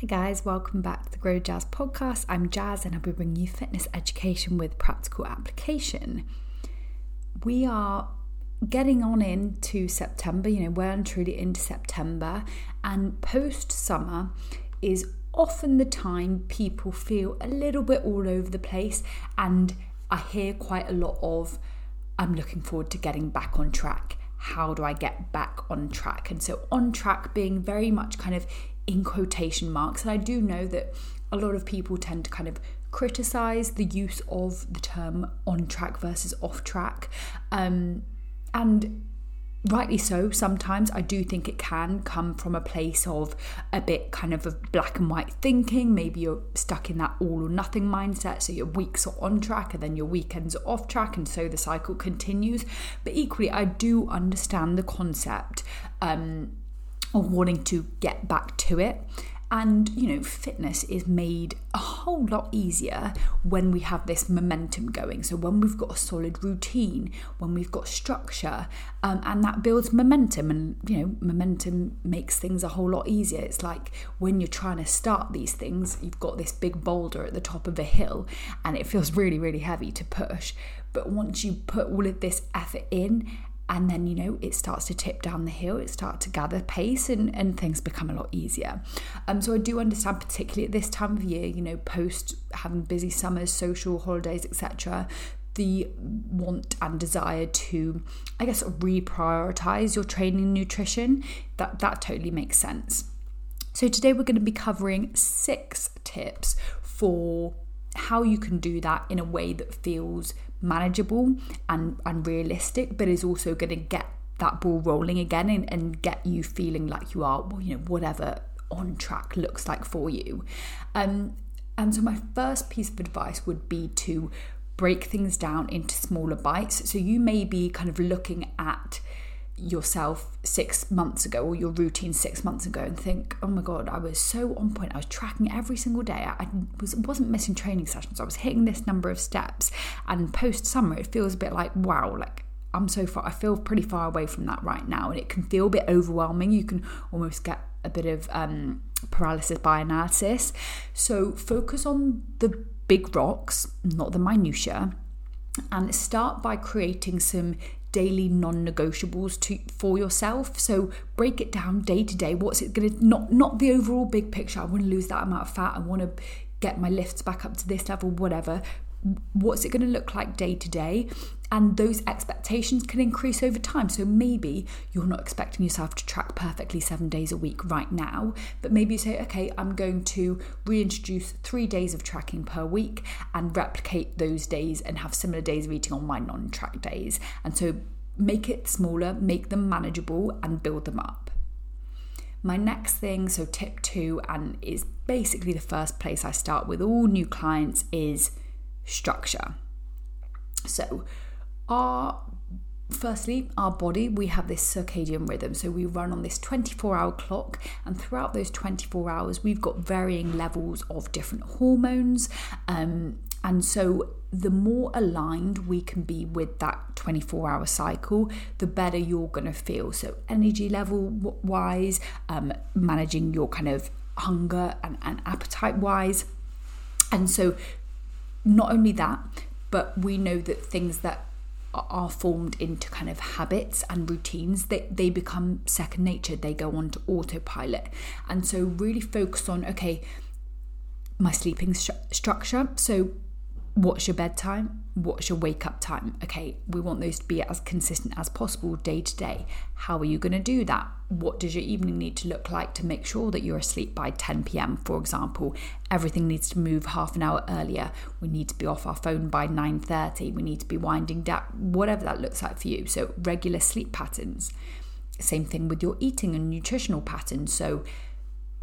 Hi, guys, welcome back to the Grow Jazz podcast. I'm Jazz and I'll be bringing you fitness education with practical application. We are getting on into September, you know, and truly into September, and post summer is often the time people feel a little bit all over the place, and I hear quite a lot of, I'm looking forward to getting back on track. How do I get back on track? And so, on track being very much kind of in quotation marks. And I do know that a lot of people tend to kind of criticize the use of the term on track versus off track. Um, and rightly so sometimes i do think it can come from a place of a bit kind of a black and white thinking maybe you're stuck in that all or nothing mindset so your weeks are on track and then your weekends are off track and so the cycle continues but equally i do understand the concept um, of wanting to get back to it and, you know, fitness is made a whole lot easier when we have this momentum going. So, when we've got a solid routine, when we've got structure, um, and that builds momentum. And, you know, momentum makes things a whole lot easier. It's like when you're trying to start these things, you've got this big boulder at the top of a hill, and it feels really, really heavy to push. But once you put all of this effort in and then you know it starts to tip down the hill it starts to gather pace and, and things become a lot easier. Um, so i do understand particularly at this time of year you know post having busy summers social holidays etc the want and desire to i guess reprioritize your training nutrition that that totally makes sense. So today we're going to be covering six tips for how you can do that in a way that feels manageable and, and realistic, but is also going to get that ball rolling again and, and get you feeling like you are, well, you know, whatever on track looks like for you. Um, and so, my first piece of advice would be to break things down into smaller bites. So, you may be kind of looking at yourself six months ago or your routine six months ago and think, oh my god, I was so on point. I was tracking every single day. I was wasn't missing training sessions. I was hitting this number of steps. And post summer, it feels a bit like wow, like I'm so far. I feel pretty far away from that right now, and it can feel a bit overwhelming. You can almost get a bit of um, paralysis by analysis. So focus on the big rocks, not the minutia, and start by creating some daily non-negotiables to for yourself. So break it down day to day. What's it going to not not the overall big picture. I want to lose that amount of fat. I want to get my lifts back up to this level whatever what's it going to look like day to day and those expectations can increase over time. So maybe you're not expecting yourself to track perfectly 7 days a week right now but maybe you say okay I'm going to reintroduce 3 days of tracking per week and replicate those days and have similar days of eating on my non-track days. And so make it smaller make them manageable and build them up. My next thing, so tip two, and is basically the first place I start with all new clients, is structure. So, our firstly, our body, we have this circadian rhythm. So, we run on this 24 hour clock, and throughout those 24 hours, we've got varying levels of different hormones. Um, and so, the more aligned we can be with that 24 hour cycle, the better you're going to feel. So, energy level wise, um, managing your kind of hunger and, and appetite wise. And so, not only that, but we know that things that are formed into kind of habits and routines they, they become second nature. They go on to autopilot. And so really focus on okay my sleeping st- structure. So what's your bedtime? What's your wake up time? Okay we want those to be as consistent as possible day to day. How are you going to do that what does your evening need to look like to make sure that you're asleep by 10 p.m for example? Everything needs to move half an hour earlier. We need to be off our phone by 9:30 we need to be winding down whatever that looks like for you. So regular sleep patterns. Same thing with your eating and nutritional patterns. So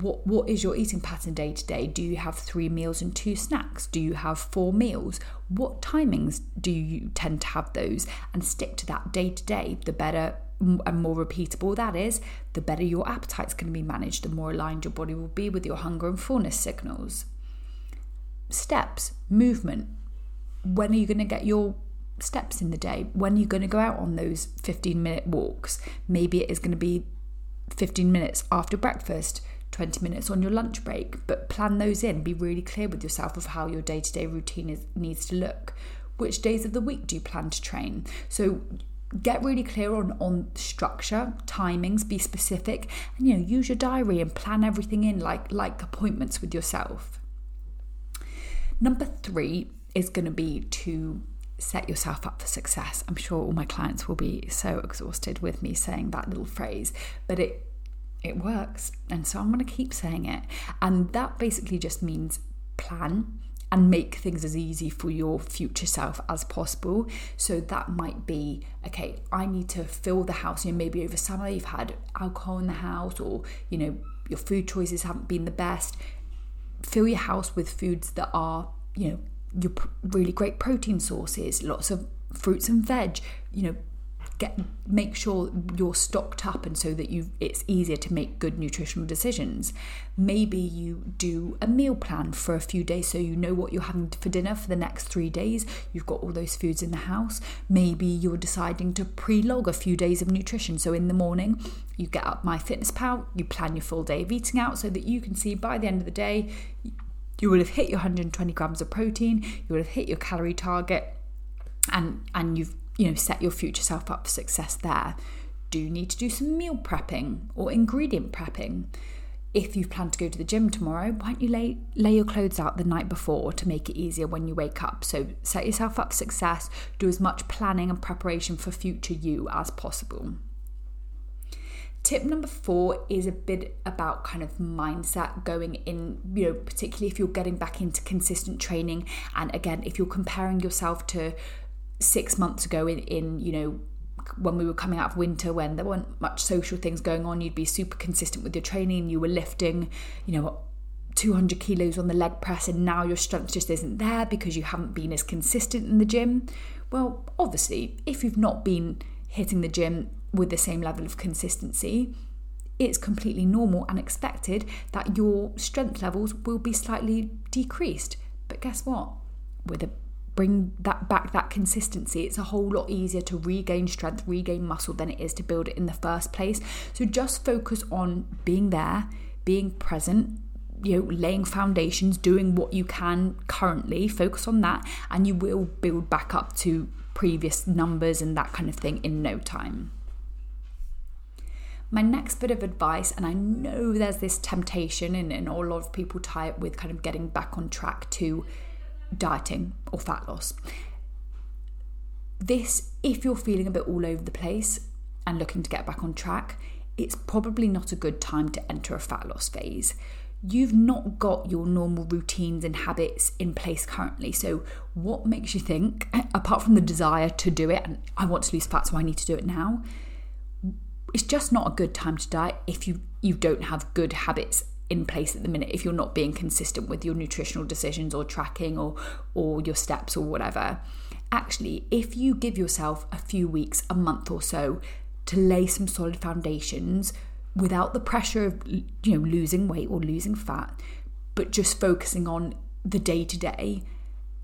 what what is your eating pattern day to day? Do you have three meals and two snacks? Do you have four meals? What timings do you tend to have those? And stick to that day to day the better and more repeatable that is the better your appetite's going to be managed the more aligned your body will be with your hunger and fullness signals steps movement when are you going to get your steps in the day when are you going to go out on those 15 minute walks maybe it is going to be 15 minutes after breakfast 20 minutes on your lunch break, but plan those in. Be really clear with yourself of how your day to day routine is, needs to look. Which days of the week do you plan to train? So get really clear on on structure timings be specific and you know use your diary and plan everything in like like appointments with yourself number 3 is going to be to set yourself up for success. I'm sure all my clients will be so exhausted with me saying that little phrase, but it it works. And so I'm going to keep saying it. And that basically just means plan and make things as easy for your future self as possible. So that might be okay, I need to fill the house. You know, maybe over summer you've had alcohol in the house or, you know, your food choices haven't been the best. Fill your house with foods that are, you know, your really great protein sources, lots of fruits and veg, you know, get make sure you're stocked up and so that you it's easier to make good nutritional decisions. Maybe you do a meal plan for a few days so you know what you're having for dinner for the next 3 days. You've got all those foods in the house. Maybe you're deciding to pre-log a few days of nutrition. So in the morning, you get up MyFitnessPal you plan your full day of eating out so that you can see by the end of the day you will have hit your 120 grams of protein, you will have hit your calorie target, and and you've you know set your future self up for success there. Do you need to do some meal prepping or ingredient prepping? If you plan to go to the gym tomorrow, why don't you lay, lay your clothes out the night before to make it easier when you wake up? So set yourself up for success, do as much planning and preparation for future you as possible. Tip number four is a bit about kind of mindset going in, you know, particularly if you're getting back into consistent training. And again, if you're comparing yourself to six months ago in, in you know, when we were coming out of winter when there weren't much social things going on, you'd be super consistent with your training, you were lifting, you know, 200 kilos on the leg press, and now your strength just isn't there because you haven't been as consistent in the gym. Well, obviously, if you've not been hitting the gym with the same level of consistency, it's completely normal and expected that your strength levels will be slightly decreased. But guess what? With a bring that back that consistency it's a whole lot easier to regain strength regain muscle than it is to build it in the first place. So just focus on being there being present you know laying foundations doing what you can currently focus on that and you will build back up to previous numbers and that kind of thing in no time. My next bit of advice, and I know there's this temptation, and, and a lot of people tie it with kind of getting back on track to dieting or fat loss. This, if you're feeling a bit all over the place and looking to get back on track, it's probably not a good time to enter a fat loss phase. You've not got your normal routines and habits in place currently. So, what makes you think, apart from the desire to do it, and I want to lose fat, so I need to do it now, it's just not a good time to diet if you you don't have good habits in place at the minute if you're not being consistent with your nutritional decisions or tracking or or your steps or whatever. Actually if you give yourself a few weeks a month or so to lay some solid foundations without the pressure of you know losing weight or losing fat but just focusing on the day to day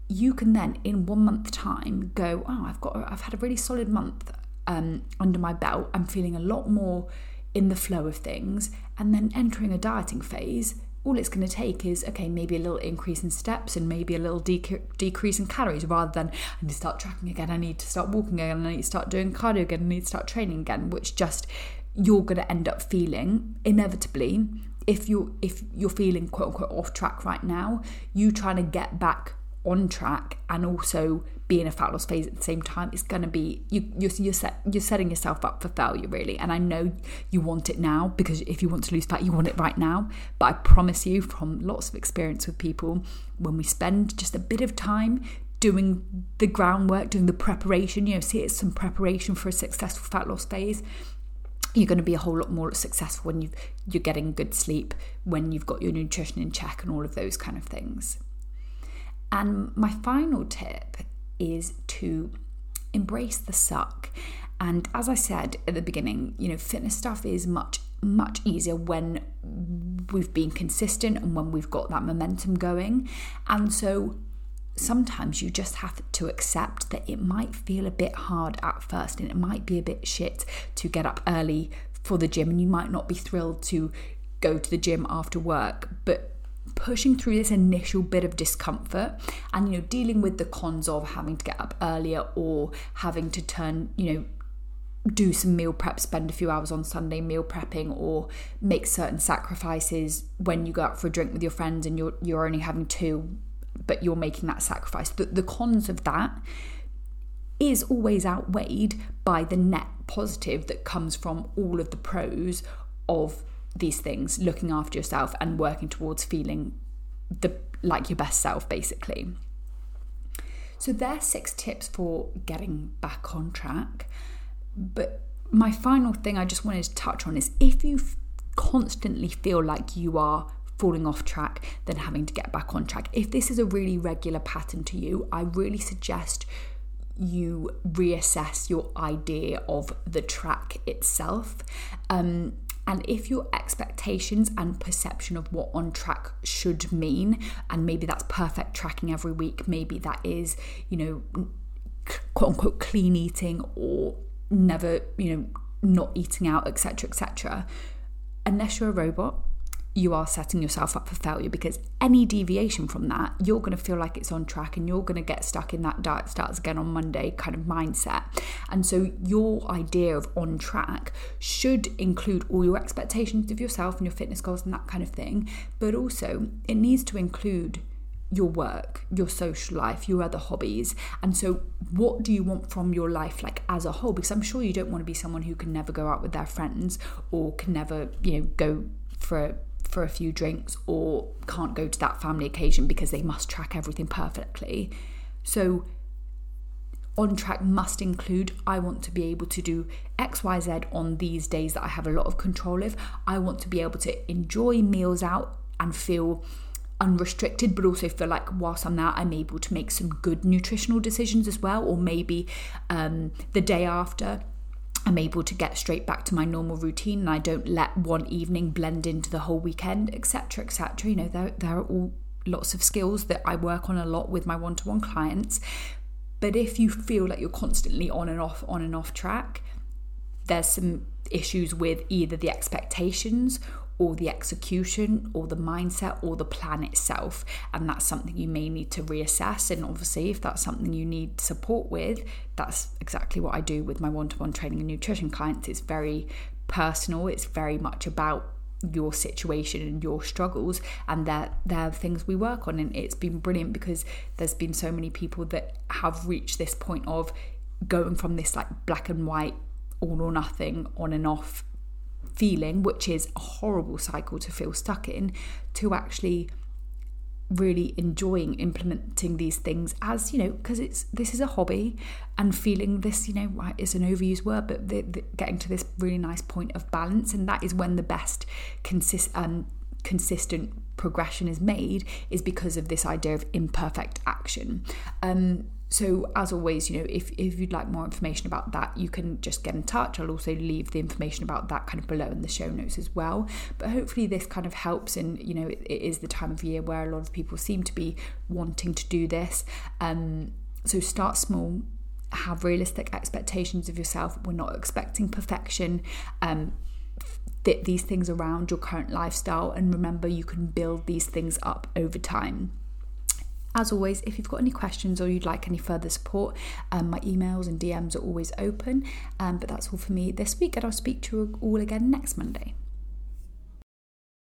you can then in one month time go oh i've got i've had a really solid month um, under my belt, I'm feeling a lot more in the flow of things. And then entering a dieting phase, all it's going to take is okay, maybe a little increase in steps and maybe a little decrease in calories rather than I need to start tracking again, I need to start walking again, I need to start doing cardio again, I need to start training again, which just you're going to end up feeling inevitably if you're if you're feeling quote unquote off track right now, you trying to get back on track and also be in a fat loss phase at the same time it's going to be you you're you're, set, you're setting yourself up for failure really. And I know you want it now because if you want to lose fat you want it right now. But I promise you from lots of experience with people when we spend just a bit of time doing the groundwork doing the preparation you know see it's some preparation for a successful fat loss phase you're going to be a whole lot more successful when you you're getting good sleep when you've got your nutrition in check and all of those kind of things and my final tip is to embrace the suck. And as I said at the beginning, you know, fitness stuff is much, much easier when we've been consistent and when we've got that momentum going. And so sometimes you just have to accept that it might feel a bit hard at first and it might be a bit shit to get up early for the gym and you might not be thrilled to go to the gym after work, but pushing through this initial bit of discomfort and you know dealing with the cons of having to get up earlier or having to turn you know do some meal prep, spend a few hours on Sunday meal prepping, or make certain sacrifices when you go out for a drink with your friends and you're you're only having two, but you're making that sacrifice. The, the cons of that is always outweighed by the net positive that comes from all of the pros of these things, looking after yourself and working towards feeling the like your best self, basically. So there's six tips for getting back on track. But my final thing I just wanted to touch on is if you constantly feel like you are falling off track, then having to get back on track. If this is a really regular pattern to you, I really suggest you reassess your idea of the track itself. Um, and if your expectations and perception of what on track should mean, and maybe that's perfect tracking every week, maybe that is, you know, quote unquote clean eating or never, you know, not eating out, etc., etc. Unless you're a robot, you are setting yourself up for failure because any deviation from that, you're going to feel like it's on track and you're going to get stuck in that diet starts again on Monday kind of mindset. And so, your idea of on track should include all your expectations of yourself and your fitness goals and that kind of thing, but also it needs to include your work, your social life, your other hobbies. And so, what do you want from your life, like as a whole? Because I'm sure you don't want to be someone who can never go out with their friends or can never, you know, go for for a few drinks or can't go to that family occasion because they must track everything perfectly. So, on track must include I want to be able to do XYZ on these days that I have a lot of control of. I want to be able to enjoy meals out and feel unrestricted, but also feel like whilst I'm there, I'm able to make some good nutritional decisions as well. Or maybe um, the day after, I'm able to get straight back to my normal routine and I don't let one evening blend into the whole weekend, etc. etc. You know, there, there are all lots of skills that I work on a lot with my one to one clients. But if you feel like you're constantly on and off, on and off track, there's some issues with either the expectations or the execution or the mindset or the plan itself. And that's something you may need to reassess. And obviously, if that's something you need support with, that's exactly what I do with my one to one training and nutrition clients. It's very personal, it's very much about your situation and your struggles and they're, they're things we work on and it's been brilliant because there's been so many people that have reached this point of going from this like black and white all or nothing on and off feeling, which is a horrible cycle to feel stuck in, to actually really enjoying implementing these things as you know because it's this is a hobby and feeling this you know is an overused word but the, the, getting to this really nice point of balance and that is when the best consist um, consistent progression is made is because of this idea of imperfect action. Um, so as always you know if, if you'd like more information about that you can just get in touch. I'll also leave the information about that kind of below in the show notes as well. But hopefully this kind of helps and you know it, it is the time of year where a lot of people seem to be wanting to do this. Um, so start small have realistic expectations of yourself. We're not expecting perfection. Um, fit these things around your current lifestyle and remember you can build these things up over time as always, if you've got any questions or you'd like any further support, um, my emails and DMs are always open. Um, but that's all for me this week, and I'll speak to you all again next Monday.